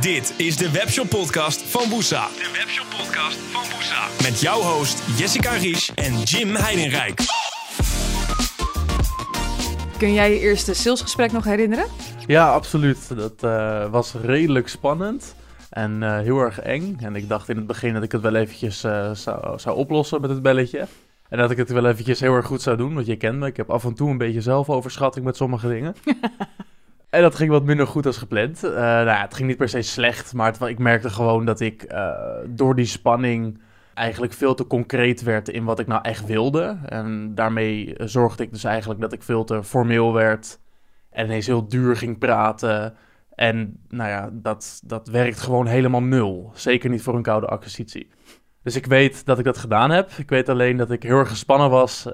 Dit is de Webshop Podcast van Woesa. De Webshop Podcast van Woesa. Met jouw host Jessica Ries en Jim Heidenrijk. Kun jij je eerste salesgesprek nog herinneren? Ja, absoluut. Dat uh, was redelijk spannend en uh, heel erg eng. En ik dacht in het begin dat ik het wel eventjes uh, zou, zou oplossen met het belletje. En dat ik het wel eventjes heel erg goed zou doen, want je kent me. Ik heb af en toe een beetje zelfoverschatting met sommige dingen. en dat ging wat minder goed als gepland. Uh, nou ja, het ging niet per se slecht, maar het, ik merkte gewoon dat ik uh, door die spanning eigenlijk veel te concreet werd in wat ik nou echt wilde. En daarmee zorgde ik dus eigenlijk dat ik veel te formeel werd en ineens heel duur ging praten. En nou ja, dat, dat werkt gewoon helemaal nul. Zeker niet voor een koude acquisitie. Dus ik weet dat ik dat gedaan heb. Ik weet alleen dat ik heel erg gespannen was.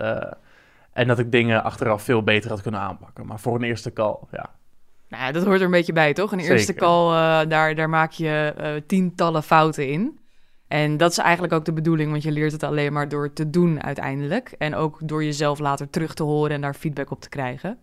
En dat ik dingen achteraf veel beter had kunnen aanpakken. Maar voor een eerste call, ja. Nou ja, dat hoort er een beetje bij, toch? Een Zeker. eerste call, uh, daar, daar maak je uh, tientallen fouten in. En dat is eigenlijk ook de bedoeling, want je leert het alleen maar door te doen uiteindelijk. En ook door jezelf later terug te horen en daar feedback op te krijgen.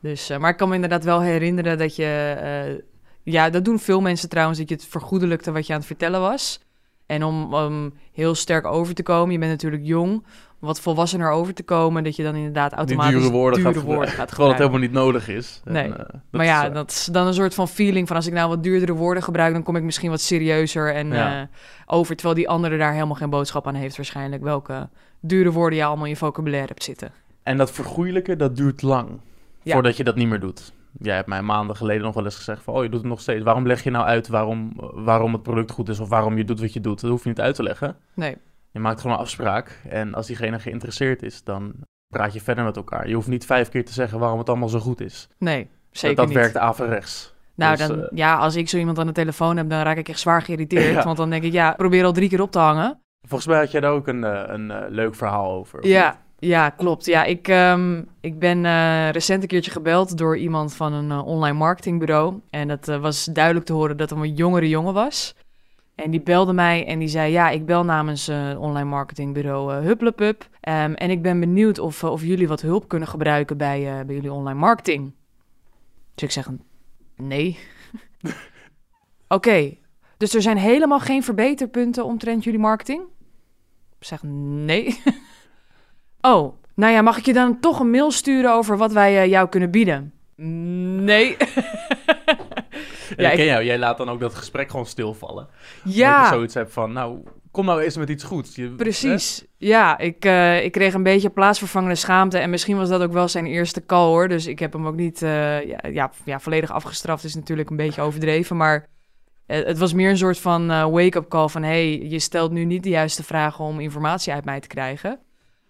Dus, maar ik kan me inderdaad wel herinneren dat je... ja, dat doen veel mensen trouwens, dat je het vergoedelijkte wat je aan het vertellen was. En om, heel sterk over te komen, je bent natuurlijk jong, wat volwassener over te komen, dat je dan inderdaad automatisch dure woorden, dure gaat, woorden gaat Terwijl het helemaal niet nodig is. Nee, en, uh, maar ja, is, uh, dat is dan een soort van feeling van als ik nou wat duurdere woorden gebruik, dan kom ik misschien wat serieuzer en ja. uh, over, terwijl die andere daar helemaal geen boodschap aan heeft waarschijnlijk, welke dure woorden je allemaal in je vocabulaire hebt zitten. En dat vergoeilijken, dat duurt lang, ja. voordat je dat niet meer doet. Jij hebt mij maanden geleden nog wel eens gezegd van... oh, je doet het nog steeds. Waarom leg je nou uit waarom, waarom het product goed is... of waarom je doet wat je doet? Dat hoef je niet uit te leggen. Nee. Je maakt gewoon een afspraak. En als diegene geïnteresseerd is, dan praat je verder met elkaar. Je hoeft niet vijf keer te zeggen waarom het allemaal zo goed is. Nee, zeker Dat, dat niet. werkt averechts. Nou, Dus, dan, eh, ja, als ik zo iemand aan de telefoon heb, dan raak ik echt zwaar geïrriteerd. Ja. Want dan denk ik, ja, probeer al drie keer op te hangen. Volgens mij had jij daar ook een, eh, een eh, leuk verhaal over. Ja, niet? Ja, klopt. Ja, ik, ehm, ik ben eh, recent een keertje gebeld door iemand van een eh, online marketingbureau. En dat eh, was duidelijk te horen dat het een jongere jongen was. En die belde mij en die zei: Ja, ik bel namens eh online marketingbureau Hupplepup. Ehm, en ik ben benieuwd of, of jullie wat hulp kunnen gebruiken bij, bij jullie online marketing. Dus ik zeg: Nee. Oké, dus er zijn helemaal geen verbeterpunten omtrent jullie marketing? Ik zeg: Nee. Oh, nou ja, mag ik je dan toch een mail sturen over wat wij eh, jou kunnen bieden? Nee. Ja, ik ken jou. Jij laat dan ook dat gesprek gewoon stilvallen. Ja je zoiets hebt van, nou, kom nou eens met iets goeds. Je, precies. Ja, ik, eh, ik kreeg een beetje plaatsvervangende schaamte. En misschien was dat ook wel zijn eerste call hoor. Dus ik heb hem ook niet eh, ja, ja, ja, volledig afgestraft. Is natuurlijk een beetje overdreven. Maar het was meer een soort van wake-up call van... hey, je stelt nu niet de juiste vragen om informatie uit mij te krijgen.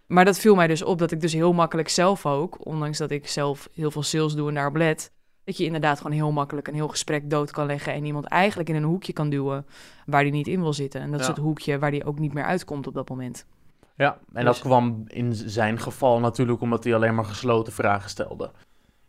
Maar dat viel mij dus op dat ik dus heel makkelijk zelf ook... ondanks dat ik zelf heel veel sales doe en daarop let... dat je inderdaad gewoon heel makkelijk een heel gesprek dood kan leggen... en iemand eigenlijk in een hoekje kan duwen waar die niet in wil zitten. En dat is het hoekje waar die ook niet meer uitkomt op dat moment. Ja, en Dus- dat kwam in zijn geval natuurlijk omdat hij alleen maar gesloten vragen stelde.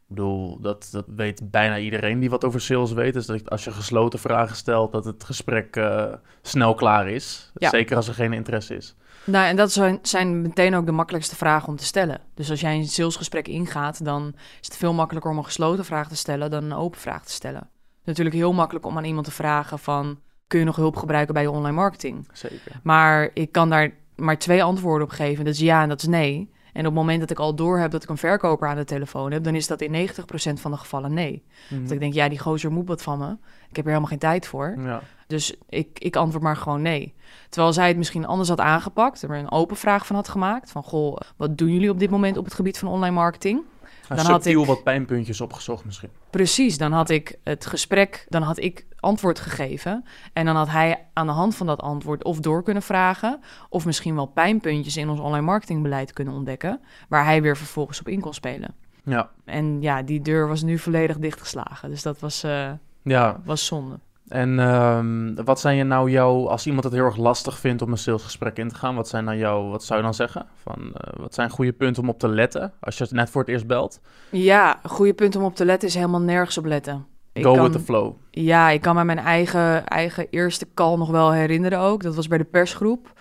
Ik bedoel, dat, dat weet bijna iedereen die wat over sales weet. Dus dat als je gesloten vragen stelt, dat het gesprek eh, snel klaar is. Ja. Zeker als er geen interesse is. Nou, en dat zijn, zijn meteen ook de makkelijkste vragen om te stellen. Dus als jij een salesgesprek ingaat, dan is het veel makkelijker om een gesloten vraag te stellen dan een open vraag te stellen. Natuurlijk heel makkelijk om aan iemand te vragen van, kun je nog hulp gebruiken bij je online marketing? Zeker. Maar ik kan daar maar twee antwoorden op geven. Dat is ja en dat is nee. En op het moment dat ik al door heb dat ik een verkoper aan de telefoon heb, dan is dat in 90% van de gevallen nee. Dat ik denk, ja, die gozer moet wat van me. Ik heb er helemaal geen tijd voor. Ja. Dus ik, ik antwoord maar gewoon nee. Terwijl zij het misschien anders had aangepakt, er een open vraag van had gemaakt. Van, goh, wat doen jullie op dit moment op het gebied van online marketing? Dan had subtiel ik- wat pijnpuntjes opgezocht misschien. Precies, dan had ik het gesprek, dan had ik antwoord gegeven. En dan had hij aan de hand van dat antwoord of door kunnen vragen... of misschien wel pijnpuntjes in ons online marketingbeleid kunnen ontdekken... waar hij weer vervolgens op in kon spelen. Ja. En ja, die deur was nu volledig dichtgeslagen. Dus dat was, eh, Ja, was zonde. En ehm, wat zijn je nou jouw, als iemand het heel erg lastig vindt om een salesgesprek in te gaan, wat zijn dan jouw, wat zou je dan zeggen? Van, eh, wat zijn goede punten om op te letten als je het net voor het eerst belt? Ja, een goede punt om op te letten is helemaal nergens op letten. Ik Go kan- with the flow. Ja, ik kan me mijn eigen, eigen eerste call nog wel herinneren ook. Dat was bij de persgroep.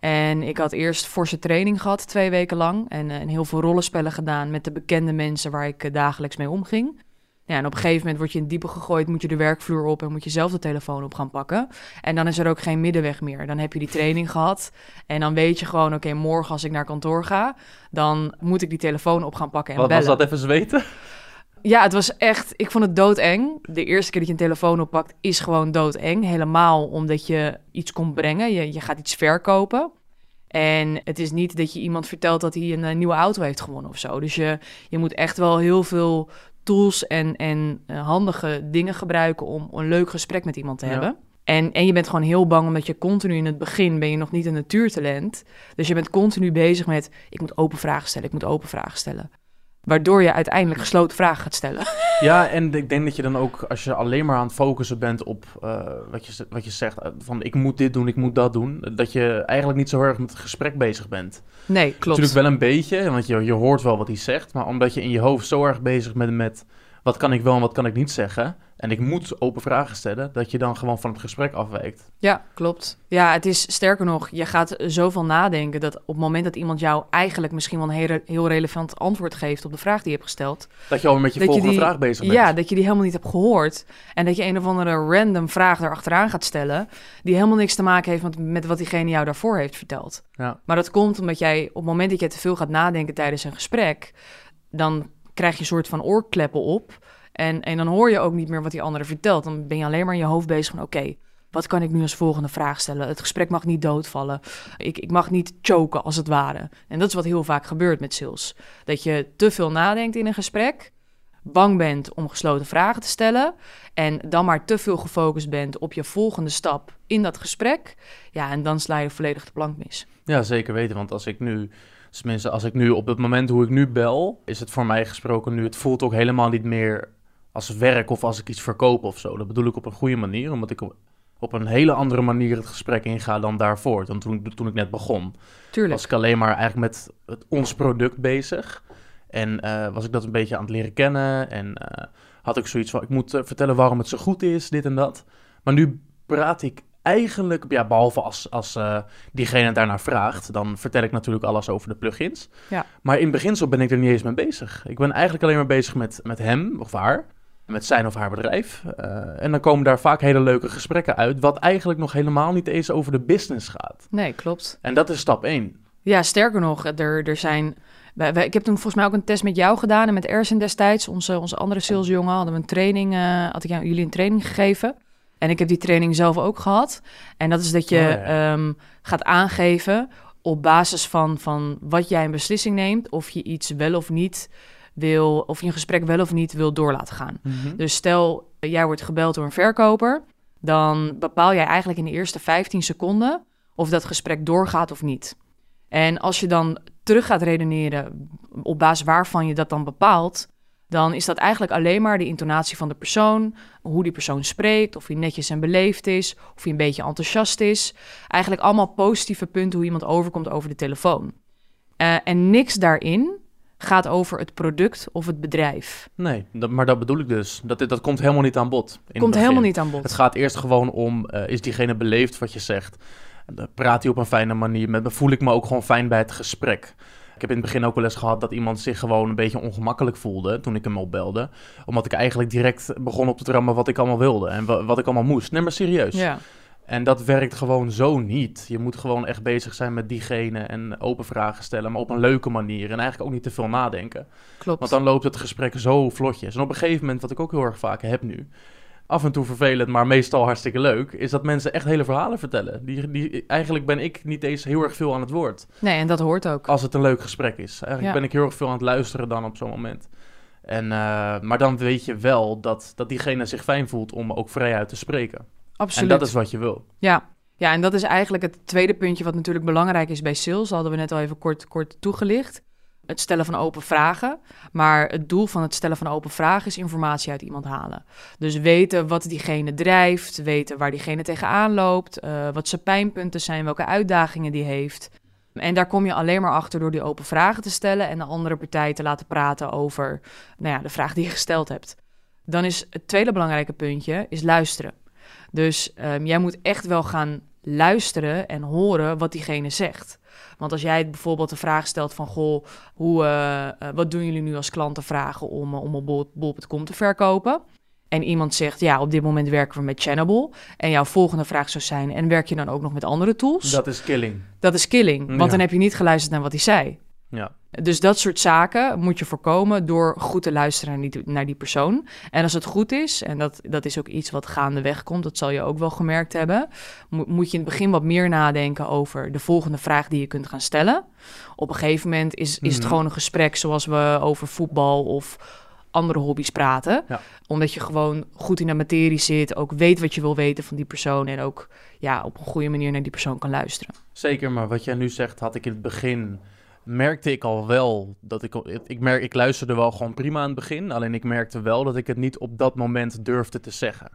En ik had eerst forse training gehad, twee weken lang. En, eh, en heel veel rollenspellen gedaan met de bekende mensen waar ik eh, dagelijks mee omging. Ja, en op een gegeven moment word je in diepe gegooid, moet je de werkvloer op en moet je zelf de telefoon op gaan pakken. En dan is er ook geen middenweg meer. Dan heb je die training gehad en dan weet je gewoon, oké, morgen als ik naar kantoor ga, dan moet ik die telefoon op gaan pakken en Wat bellen. was dat even zweten? Ja, het was echt, ik vond het doodeng. De eerste keer dat je een telefoon oppakt is gewoon doodeng. Helemaal omdat je iets komt brengen, je, je gaat iets verkopen. En het is niet dat je iemand vertelt dat hij een, eh, nieuwe auto heeft gewonnen of zo. Dus je, je moet echt wel heel veel tools en, en eh, handige dingen gebruiken om een leuk gesprek met iemand te Ja. hebben. En, en je bent gewoon heel bang omdat je continu in het begin ben je nog niet een natuurtalent. Dus je bent continu bezig met ik moet open vragen stellen, ik moet open vragen stellen. Waardoor je uiteindelijk gesloten vragen gaat stellen. Ja, en ik denk dat je dan ook, als je alleen maar aan het focussen bent op eh, wat, je, wat je zegt, eh, van ik moet dit doen, ik moet dat doen, dat je eigenlijk niet zo erg met het gesprek bezig bent. Nee, klopt. Natuurlijk wel een beetje, want je, je hoort wel wat hij zegt, maar omdat je in je hoofd zo erg bezig bent met wat kan ik wel en wat kan ik niet zeggen, en ik moet open vragen stellen, dat je dan gewoon van het gesprek afwijkt. Ja, klopt. Ja, het is sterker nog, je gaat zoveel nadenken dat op het moment dat iemand jou eigenlijk misschien wel een heel, heel relevant antwoord geeft op de vraag die je hebt gesteld, Dat je al met je volgende die- vraag bezig bent. ja, dat je die helemaal niet hebt gehoord en dat je een of andere random vraag erachteraan gaat stellen die helemaal niks te maken heeft met, met wat diegene jou daarvoor heeft verteld. Ja. Maar dat komt omdat jij op het moment dat je te veel gaat nadenken tijdens een gesprek, dan krijg je een soort van oorkleppen op. En, en dan hoor je ook niet meer wat die andere vertelt. Dan ben je alleen maar in je hoofd bezig van oké, wat kan ik nu als volgende vraag stellen? Het gesprek mag niet doodvallen. Ik, ik mag niet choken als het ware. En dat is wat heel vaak gebeurt met sales. Dat je te veel nadenkt in een gesprek, bang bent om gesloten vragen te stellen en dan maar te veel gefocust bent op je volgende stap in dat gesprek. Ja, en dan sla je volledig de plank mis. Ja, zeker weten. Want als ik nu, tenminste, als ik nu op het moment hoe ik nu bel, is het voor mij gesproken nu, het voelt ook helemaal niet meer als werk of als ik iets verkoop of zo. Dat bedoel ik op een goede manier, omdat ik op, een hele andere manier het gesprek inga dan daarvoor, dan toen, toen ik net begon. Tuurlijk. Was ik alleen maar eigenlijk met het, ons product bezig. En eh, was ik dat een beetje aan het leren kennen. En eh, had ik zoiets van, ik moet eh, vertellen waarom het zo goed is, dit en dat. Maar nu praat ik eigenlijk, ja, behalve als, als diegene daarnaar vraagt, dan vertel ik natuurlijk alles over de plugins. Ja. Maar in beginsel ben ik er niet eens mee bezig. Ik ben eigenlijk alleen maar bezig met, met hem of haar, met zijn of haar bedrijf. Eh, en dan komen daar vaak hele leuke gesprekken uit, wat eigenlijk nog helemaal niet eens over de business gaat. Nee, klopt. En dat is stap 1. Ja, sterker nog, er, er zijn. Wij, wij- ik heb toen volgens mij ook een test met jou gedaan en met Ersin destijds, onze, onze andere salesjongen, hadden we een training, eh, had ik jou, jullie een training gegeven. En ik heb die training zelf ook gehad. En dat is dat je Oh, ja. ehm, gaat aangeven op basis van, van wat jij een beslissing neemt, of je iets wel of niet wil, of je een gesprek wel of niet wil door laten gaan. Dus stel, jij wordt gebeld door een verkoper, dan bepaal jij eigenlijk in de eerste 15 seconden of dat gesprek doorgaat of niet. En als je dan terug gaat redeneren op basis waarvan je dat dan bepaalt, dan is dat eigenlijk alleen maar de intonatie van de persoon, hoe die persoon spreekt, of hij netjes en beleefd is, of hij een beetje enthousiast is. Eigenlijk allemaal positieve punten hoe iemand overkomt over de telefoon. Eh, en niks daarin gaat over het product of het bedrijf. Nee, dat, maar dat bedoel ik dus. Dat, dat komt helemaal niet aan bod. Komt helemaal niet aan bod. Het gaat eerst gewoon om, eh, is diegene beleefd wat je zegt? Praat hij op een fijne manier met me? Voel ik me ook gewoon fijn bij het gesprek? Ik heb in het begin ook wel eens gehad dat iemand zich gewoon een beetje ongemakkelijk voelde toen ik hem opbelde. Omdat ik eigenlijk direct begon op te rammen wat ik allemaal wilde en wa- wat ik allemaal moest. Nee, maar serieus. Ja, En dat werkt gewoon zo niet. Je moet gewoon echt bezig zijn met diegene en open vragen stellen, maar op een leuke manier. En eigenlijk ook niet te veel nadenken. klopt. Want dan loopt het gesprek zo vlotjes. En op een gegeven moment, wat ik ook heel erg vaak heb nu, af en toe vervelend, maar meestal hartstikke leuk, is dat mensen echt hele verhalen vertellen. Die, die, eigenlijk ben ik niet eens heel erg veel aan het woord. Nee, en dat hoort ook. Als het een leuk gesprek is. Eigenlijk Ja. ben ik heel erg veel aan het luisteren dan op zo'n moment. En, eh, maar dan weet je wel dat, dat diegene zich fijn voelt om ook vrijuit te spreken. Absoluut. En dat is wat je wil. Ja. ja, en dat is eigenlijk het tweede puntje wat natuurlijk belangrijk is bij sales. Dat hadden we net al even kort, kort toegelicht. Het stellen van open vragen. Maar het doel van het stellen van open vragen is informatie uit iemand halen. Dus weten wat diegene drijft, weten waar diegene tegenaan loopt, eh, wat zijn pijnpunten zijn, welke uitdagingen die heeft. En daar kom je alleen maar achter door die open vragen te stellen en de andere partij te laten praten over nou ja, de vraag die je gesteld hebt. Dan is het tweede belangrijke puntje is luisteren. Dus ehm, jij moet echt wel gaan luisteren en horen wat diegene zegt. Want als jij bijvoorbeeld de vraag stelt van... goh, hoe, eh, eh, wat doen jullie nu als klanten vragen om, eh, om op bol- bol.com te verkopen? En iemand zegt, ja, op dit moment werken we met Channable. En jouw volgende vraag zou zijn... en werk je dan ook nog met andere tools? Dat is killing. Dat is killing, want Ja. dan heb je niet geluisterd naar wat hij zei. Ja. Dus dat soort zaken moet je voorkomen door goed te luisteren naar die, naar die persoon. En als het goed is, en dat, dat is ook iets wat gaandeweg komt, dat zal je ook wel gemerkt hebben, mo- moet je in het begin wat meer nadenken over de volgende vraag die je kunt gaan stellen. Op een gegeven moment is, is het Mhm. gewoon een gesprek zoals we over voetbal of andere hobby's praten. Ja. Omdat je gewoon goed in de materie zit, ook weet wat je wil weten van die persoon en ook ja, op een goede manier naar die persoon kan luisteren. Zeker, maar wat jij nu zegt, had ik in het begin. Merkte ik al wel dat ik. Ik, merk, ik luisterde wel gewoon prima aan het begin. Alleen ik merkte wel dat ik het niet op dat moment durfde te zeggen.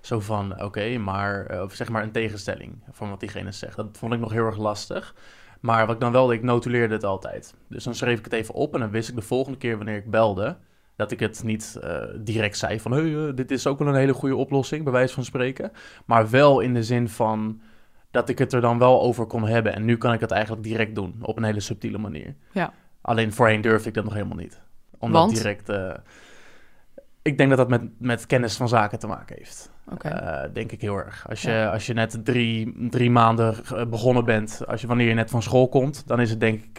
Zo van: oké, maar. eh, zeg maar een tegenstelling van wat diegene zegt. Dat vond ik nog heel erg lastig. Maar wat ik dan wel deed, ik notuleerde het altijd. Dus dan schreef ik het even op en dan wist ik de volgende keer wanneer ik belde. Dat ik het niet eh, direct zei van, hey, eh, dit is ook wel een hele goede oplossing, bij wijze van spreken. Maar wel in de zin van dat ik het er dan wel over kon hebben. En nu kan ik het eigenlijk direct doen, op een hele subtiele manier. Ja. Alleen voorheen durfde ik dat nog helemaal niet. Omdat Want? direct... eh, ik denk dat dat met, met kennis van zaken te maken heeft. Eh, denk ik heel erg. Als je, Ja. als je net drie, drie maanden eh, begonnen bent, als je, wanneer je net van school komt, dan is het denk ik.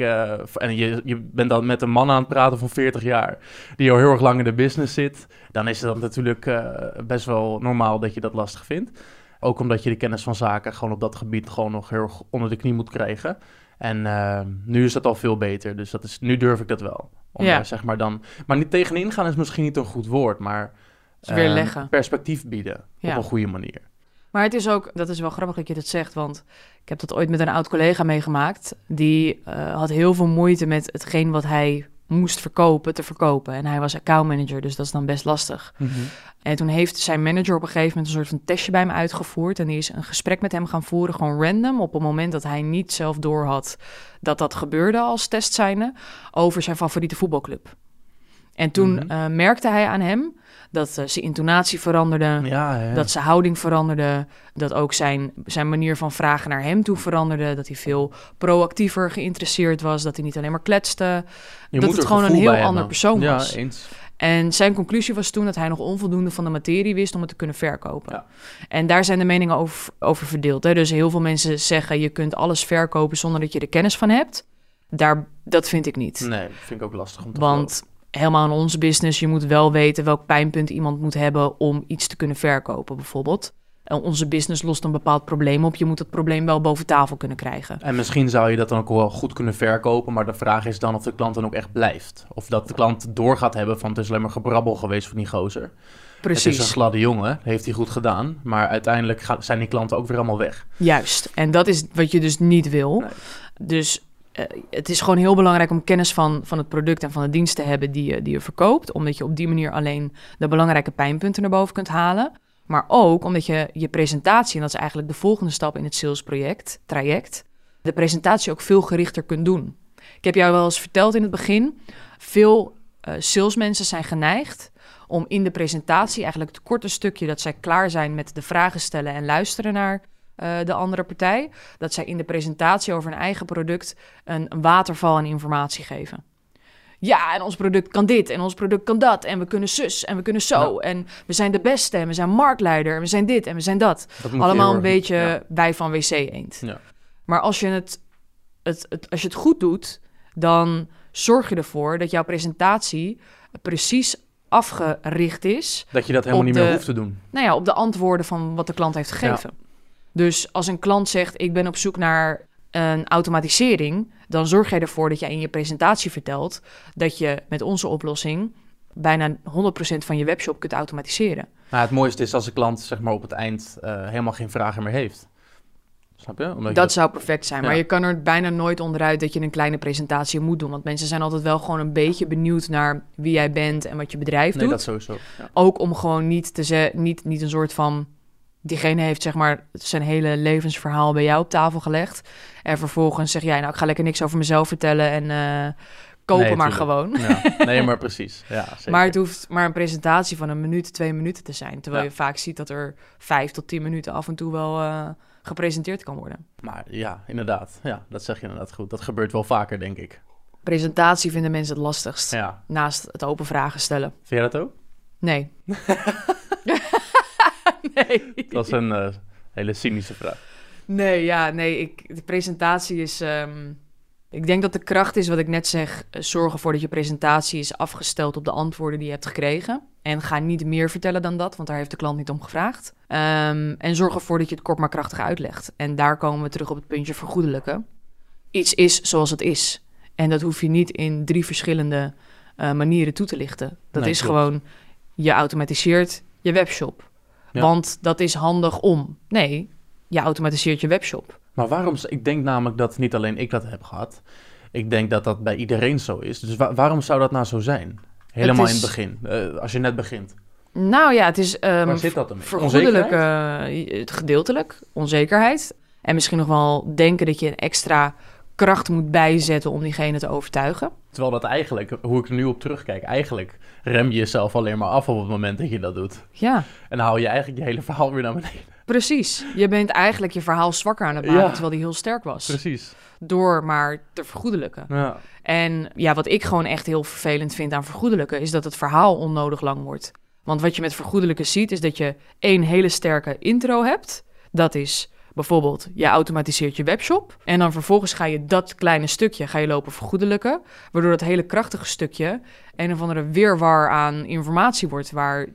en je, je bent dan met een man aan het praten van 40 jaar, die al heel erg lang in de business zit, dan is het dan natuurlijk best wel normaal dat je dat lastig vindt. Ook omdat je de kennis van zaken gewoon op dat gebied gewoon nog heel erg onder de knie moet krijgen. En eh, nu is dat al veel beter, dus dat is, nu durf ik dat wel. Om Ja. daar, zeg maar dan, maar niet tegenin gaan is misschien niet een goed woord, maar Dus weer eh, leggen. perspectief bieden Ja. op een goede manier. Maar het is ook, dat is wel grappig dat je dat zegt, want ik heb dat ooit met een oud collega meegemaakt. Die eh, had heel veel moeite met hetgeen wat hij moest verkopen, te verkopen. En hij was accountmanager, dus dat is dan best lastig. En toen heeft zijn manager op een gegeven moment een soort van testje bij hem uitgevoerd. En die is een gesprek met hem gaan voeren, gewoon random, op een moment dat hij niet zelf doorhad dat dat gebeurde als test zijnde, over zijn favoriete voetbalclub. En toen Mhm. eh, merkte hij aan hem dat eh, zijn intonatie veranderde. Ja, ja. Dat zijn houding veranderde. Dat ook zijn, zijn manier van vragen naar hem toe veranderde. Dat hij veel proactiever geïnteresseerd was. Dat hij niet alleen maar kletste. Je dat het gewoon een heel ander hebben. persoon ja, was. eens. En zijn conclusie was toen dat hij nog onvoldoende van de materie wist om het te kunnen verkopen. Ja. En daar zijn de meningen over, over verdeeld. Hè? Dus heel veel mensen zeggen je kunt alles verkopen zonder dat je er kennis van hebt. Daar, dat vind ik niet. Nee, vind ik ook lastig om te Want helemaal in onze business, je moet wel weten welk pijnpunt iemand moet hebben om iets te kunnen verkopen, bijvoorbeeld. En onze business lost een bepaald probleem op. Je moet dat probleem wel boven tafel kunnen krijgen. En misschien zou je dat dan ook wel goed kunnen verkopen, maar de vraag is dan of de klant dan ook echt blijft. Of dat de klant doorgaat hebben van het is alleen maar gebrabbel geweest van die gozer. Het is een Precies, gladde jongen, heeft hij goed gedaan, maar uiteindelijk gaat, zijn die klanten ook weer allemaal weg. juist. En dat is wat je dus niet wil. Nee. Dus eh, het is gewoon heel belangrijk om kennis van, van het product en van de dienst te hebben die je, die je verkoopt. Omdat je op die manier alleen de belangrijke pijnpunten naar boven kunt halen. Maar ook omdat je je presentatie, en dat is eigenlijk de volgende stap in het salesproject, traject, de presentatie ook veel gerichter kunt doen. Ik heb jou wel eens verteld in het begin, veel eh, salesmensen zijn geneigd om in de presentatie, eigenlijk het korte stukje dat zij klaar zijn met de vragen stellen en luisteren naar eh, de andere partij, dat zij in de presentatie over hun eigen product een, een waterval aan informatie geven. Ja, en ons product kan dit en ons product kan dat en we kunnen zus en we kunnen zo en we zijn de beste en we zijn marktleider en we zijn dit en we zijn dat. Dat Allemaal een beetje ja. wij van WC Eend. Ja. Maar als je het, het, het, als je het goed doet, dan zorg je ervoor dat jouw presentatie precies afgericht is Dat je dat helemaal niet meer de- hoeft te doen. nou ja, op de antwoorden van wat de klant heeft gegeven. Dus als een klant zegt: Ik ben op zoek naar een automatisering, dan zorg jij ervoor dat jij in je presentatie vertelt dat je met onze oplossing bijna 100% van je webshop kunt automatiseren. Maar het mooiste is als de klant zeg maar, op het eind eh, helemaal geen vragen meer heeft. Snap je? Omdat je Dat zou perfect zijn, maar je kan er bijna nooit onderuit dat je een kleine presentatie moet doen. Want mensen zijn altijd wel gewoon een beetje benieuwd naar wie jij bent en wat je bedrijf Nee, doet. dat sowieso. Ja. Ook om gewoon niet te ze niet, niet een soort van. Diegene heeft zeg maar zijn hele levensverhaal bij jou op tafel gelegd. En vervolgens zeg jij, nou, ik ga lekker niks over mezelf vertellen. En eh, Kopen Nee, maar gewoon. Ja. Nee, maar precies. Ja, zeker. Maar het hoeft maar een presentatie van een minuut, twee minuten te zijn. Terwijl Ja. je vaak ziet dat er vijf tot tien minuten af en toe wel eh, gepresenteerd kan worden. Maar ja, inderdaad. Ja, dat zeg je inderdaad goed. Dat gebeurt wel vaker, denk ik. Presentatie vinden mensen het lastigst. Ja. Naast het open vragen stellen. Vind jij dat ook? Nee. nee. Dat is een eh, hele cynische vraag. Nee, ja, nee. Ik, de presentatie is. ehm, ik denk dat de kracht is wat ik net zeg. eh, Zorg ervoor dat je presentatie is afgesteld op de antwoorden die je hebt gekregen. En ga niet meer vertellen dan dat, want daar heeft de klant niet om gevraagd. Ehm, en zorg ervoor dat je het kort maar krachtig uitlegt. En daar komen we terug op het puntje vergoedelijke. Iets is zoals het is. En dat hoef je niet in drie verschillende eh, manieren toe te lichten. Dat Nee, is klopt. gewoon, je automatiseert je webshop. Ja. Want dat is handig om. Nee, je automatiseert je webshop. Maar waarom... Ik denk namelijk dat niet alleen ik dat heb gehad. Ik denk dat dat bij iedereen zo is. Dus wa- waarom zou dat nou zo zijn? Helemaal is- in het begin. eh, als je net begint. Nou ja, het is ehm, Waar zit dat dan? vergoedelijk, eh, gedeeltelijk, onzekerheid. En misschien nog wel denken dat je een extra kracht moet bijzetten om diegene te overtuigen. Terwijl dat eigenlijk, hoe ik er nu op terugkijk, eigenlijk rem je jezelf alleen maar af op het moment dat je dat doet. Ja, En dan haal je eigenlijk je hele verhaal weer naar beneden. precies. Je bent eigenlijk je verhaal zwakker aan het maken, Ja. terwijl die heel sterk was. Precies. Door maar te vergoedelijken. Ja. En ja, wat ik gewoon echt heel vervelend vind aan vergoedelijken, is dat het verhaal onnodig lang wordt. Want wat je met vergoedelijken ziet, is dat je één hele sterke intro hebt. Dat is bijvoorbeeld, je automatiseert je webshop. En dan vervolgens ga je dat kleine stukje ga je lopen vergoedelijken. Waardoor dat hele krachtige stukje een of andere weerwar aan informatie wordt. Waar,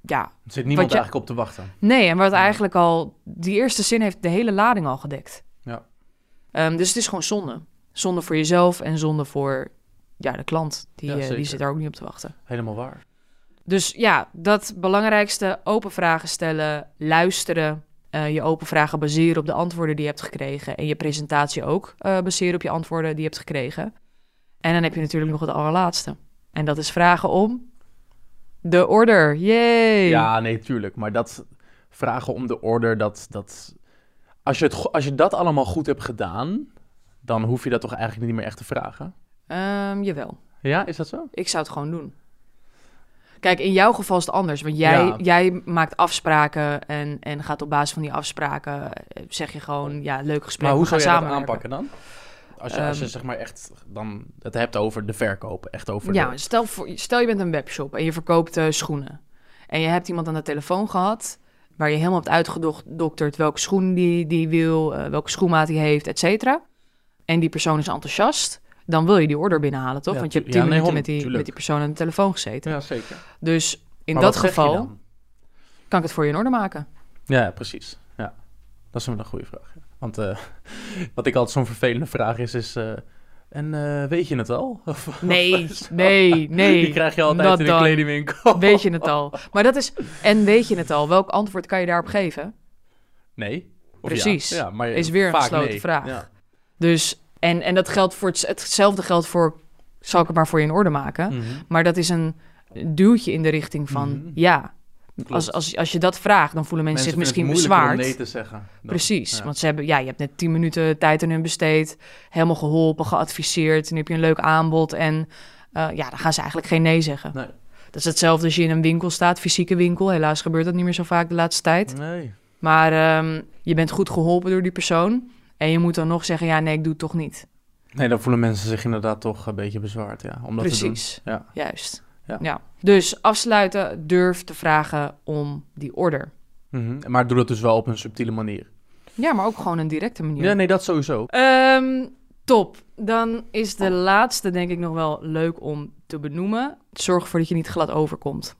ja, Er zit niemand je- eigenlijk op te wachten. nee. En wat eigenlijk al, die eerste zin heeft de hele lading al gedekt. Ja. Ehm, dus het is gewoon zonde. Zonde voor jezelf en zonde voor ja, de klant. Die, Ja, eh, die zit daar ook niet op te wachten. Helemaal waar. Dus ja, dat belangrijkste, open vragen stellen, luisteren. Eh, je open vragen baseren op de antwoorden die je hebt gekregen. En je presentatie ook eh, baseren op je antwoorden die je hebt gekregen. En dan heb je natuurlijk nog het allerlaatste. En dat is vragen om de order. Yay! Ja, nee, tuurlijk. Maar dat vragen om de order, dat... dat als, je het, als je dat allemaal goed hebt gedaan, dan hoef je dat toch eigenlijk niet meer echt te vragen? Ehm, jawel. Ja, is dat zo? Ik zou het gewoon doen. Kijk, in jouw geval is het anders. Want jij, Ja. jij maakt afspraken en, en gaat op basis van die afspraken... eh, zeg je gewoon, ja, leuk gesprek, maar hoe zou je dat aanpakken dan? Als je, als je Ehm, zeg maar echt dan het hebt over de verkoop, echt over Ja, de... stel, voor, stel je bent een webshop en je verkoopt eh, schoenen. En je hebt iemand aan de telefoon gehad... waar je helemaal hebt uitgedokterd welke schoen die, die wil... eh, welke schoenmaat hij heeft, et cetera. En die persoon is enthousiast... dan wil je die order binnenhalen, toch? Ja, Want je hebt tien ja, nee, minuten met, die, tuurlijk. met die persoon aan de telefoon gezeten. Ja, zeker. Dus in Maar dat geval kan ik het voor je in orde maken. Ja, precies. Ja, dat is een goede vraag. Want eh, wat ik altijd zo'n vervelende vraag is, is... eh, en eh, weet je het al? Of- Nee, of nee, nee. Die krijg je altijd Not in de kledingwinkel. Weet je het al? Maar dat is... En weet je het al? Welk antwoord kan je daarop geven? Nee. Precies. Ja, ja, maar Is weer een gesloten nee. vraag. Ja. Dus... En, en dat geldt voor het, hetzelfde geldt voor... Zal ik het maar voor je in orde maken? Mhm. Maar dat is een duwtje in de richting van... Mhm. Ja, Klopt. als, als, als je dat vraagt... dan voelen mensen, zich misschien bezwaard. om nee te zeggen. dan. Precies, Ja. want ze hebben, ja, je hebt net 10 minuten tijd aan hun besteed, helemaal geholpen, geadviseerd, en nu heb je een leuk aanbod en eh, ja, dan gaan ze eigenlijk geen nee zeggen. Nee. Dat is hetzelfde als je in een winkel staat, fysieke winkel. Helaas gebeurt dat niet meer zo vaak de laatste tijd. Nee. Maar ehm, je bent goed geholpen door die persoon en je moet dan nog zeggen, ja, nee, ik doe het toch niet. Nee, dan voelen mensen zich inderdaad toch een beetje bezwaard, ja. Om dat te Precies, doen. Ja. juist. Ja. Ja. Dus afsluiten, durf te vragen om die order. Mhm. Maar doe dat dus wel op een subtiele manier. Ja, maar ook gewoon een directe manier. Ja, nee, dat sowieso. Ehm, top. Dan is de laatste denk ik nog wel leuk om te benoemen. Zorg ervoor dat je niet glad overkomt.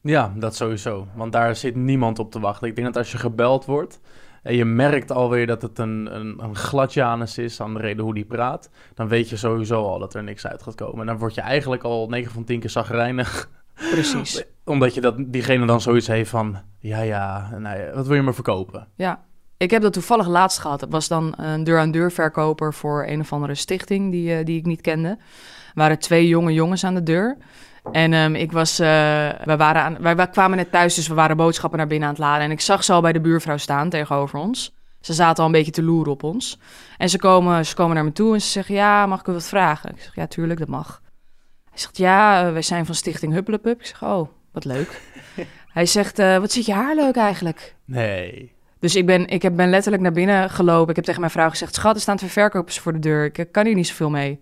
Ja, dat sowieso. Want daar zit niemand op te wachten. Ik denk dat als je gebeld wordt en je merkt alweer dat het een, een, een gladjanus is aan de reden hoe die praat, dan weet je sowieso al dat er niks uit gaat komen. En dan word je eigenlijk al 9 van 10 keer zagrijnig, Precies. omdat je dat, diegene dan zoiets heeft van, ja, ja, nou ja, wat wil je me verkopen? Ja. Ik heb dat toevallig laatst gehad. Het was dan een deur-aan-deur verkoper voor een of andere stichting die, eh, die ik niet kende. Er waren twee jonge jongens aan de deur. En ehm, ik was, eh, wij, waren aan, wij, wij kwamen net thuis, dus we waren boodschappen naar binnen aan het laden. En ik zag ze al bij de buurvrouw staan tegenover ons. Ze zaten al een beetje te loeren op ons. En ze komen, ze komen naar me toe en ze zeggen, ja, mag ik u wat vragen? Ik zeg, ja, tuurlijk, dat mag. Hij zegt, ja, eh, wij zijn van Stichting Huppelepup. Ik zeg, oh, wat leuk. Hij zegt, eh, wat zit je haar leuk eigenlijk? Nee. Dus ik ben, ik heb, ben letterlijk naar binnen gelopen. Ik heb tegen mijn vrouw gezegd, schat, er staan twee verkopers voor de deur. Ik kan hier niet zoveel mee.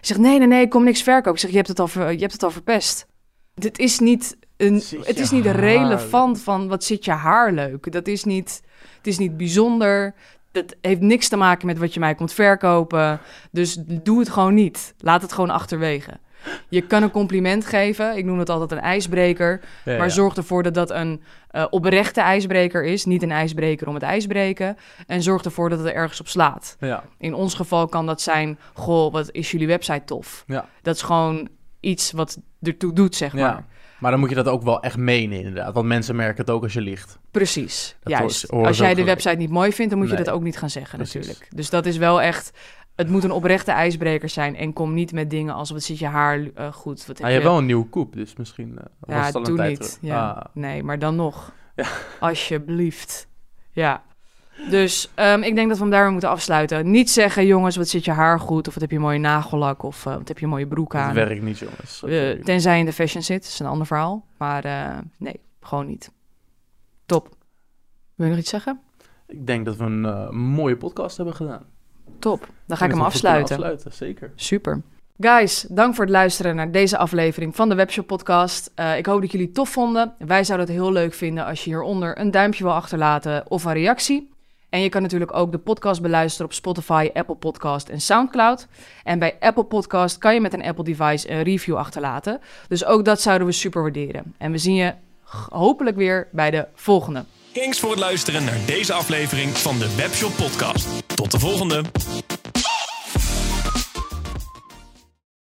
Zegt, nee, nee, nee, ik kom niks verkopen. Ik zeg, je hebt het al, ver- je hebt het al verpest. Dit is niet, een, het is niet relevant van wat zit je haar leuk. Dat is niet, het is niet bijzonder. Dat heeft niks te maken met wat je mij komt verkopen. Dus doe het gewoon niet. Laat het gewoon achterwege. Je kan een compliment geven. Ik noem het altijd een ijsbreker. Ja, Maar ja. zorg ervoor dat dat een eh, oprechte ijsbreker is. Niet een ijsbreker om het ijsbreken. En zorg ervoor dat het er ergens op slaat. Ja, In ons geval kan dat zijn... Goh, wat is jullie website tof. ja. Dat is gewoon iets wat ertoe doet, zeg maar. ja. Maar dan moet je dat ook wel echt menen, inderdaad. Want mensen merken het ook als je liegt. Precies, Dat juist. Als jij de website niet mooi vindt... dan moet je dat ook niet gaan zeggen, Precies. natuurlijk. Dus dat is wel echt... Het moet een oprechte ijsbreker zijn. En kom niet met dingen als... wat zit je haar eh, goed. Wat heb Ah, je hebt wel een nieuwe koep, dus misschien was Ja, het al een tijd niet. terug. Ja. Ah, Nee, maar dan nog. Ja. Alsjeblieft. Ja. Dus ehm, ik denk dat we hem daar weer moeten afsluiten. Niet zeggen, jongens, wat zit je haar goed? Of wat heb je mooie nagellak? Of eh, wat heb je mooie broek dat aan? werkt niet, jongens. Tenzij je in de fashion zit, is een ander verhaal. Maar nee, gewoon niet. Top. Wil je nog iets zeggen? Ik denk dat we een mooie podcast hebben gedaan. Top. Dan ga ik hem afsluiten. afsluiten, zeker. Super. Guys, dank voor het luisteren naar deze aflevering van de Webshop Podcast. Eh, ik hoop dat jullie het tof vonden. Wij zouden het heel leuk vinden als je hieronder een duimpje wil achterlaten of een reactie. En je kan natuurlijk ook de podcast beluisteren op Spotify, Apple Podcast en SoundCloud. En bij Apple Podcast kan je met een Apple device een review achterlaten. Dus ook dat zouden we super waarderen. En we zien je hopelijk weer bij de volgende. Thanks voor het luisteren naar deze aflevering van de Webshop Podcast. Tot de volgende.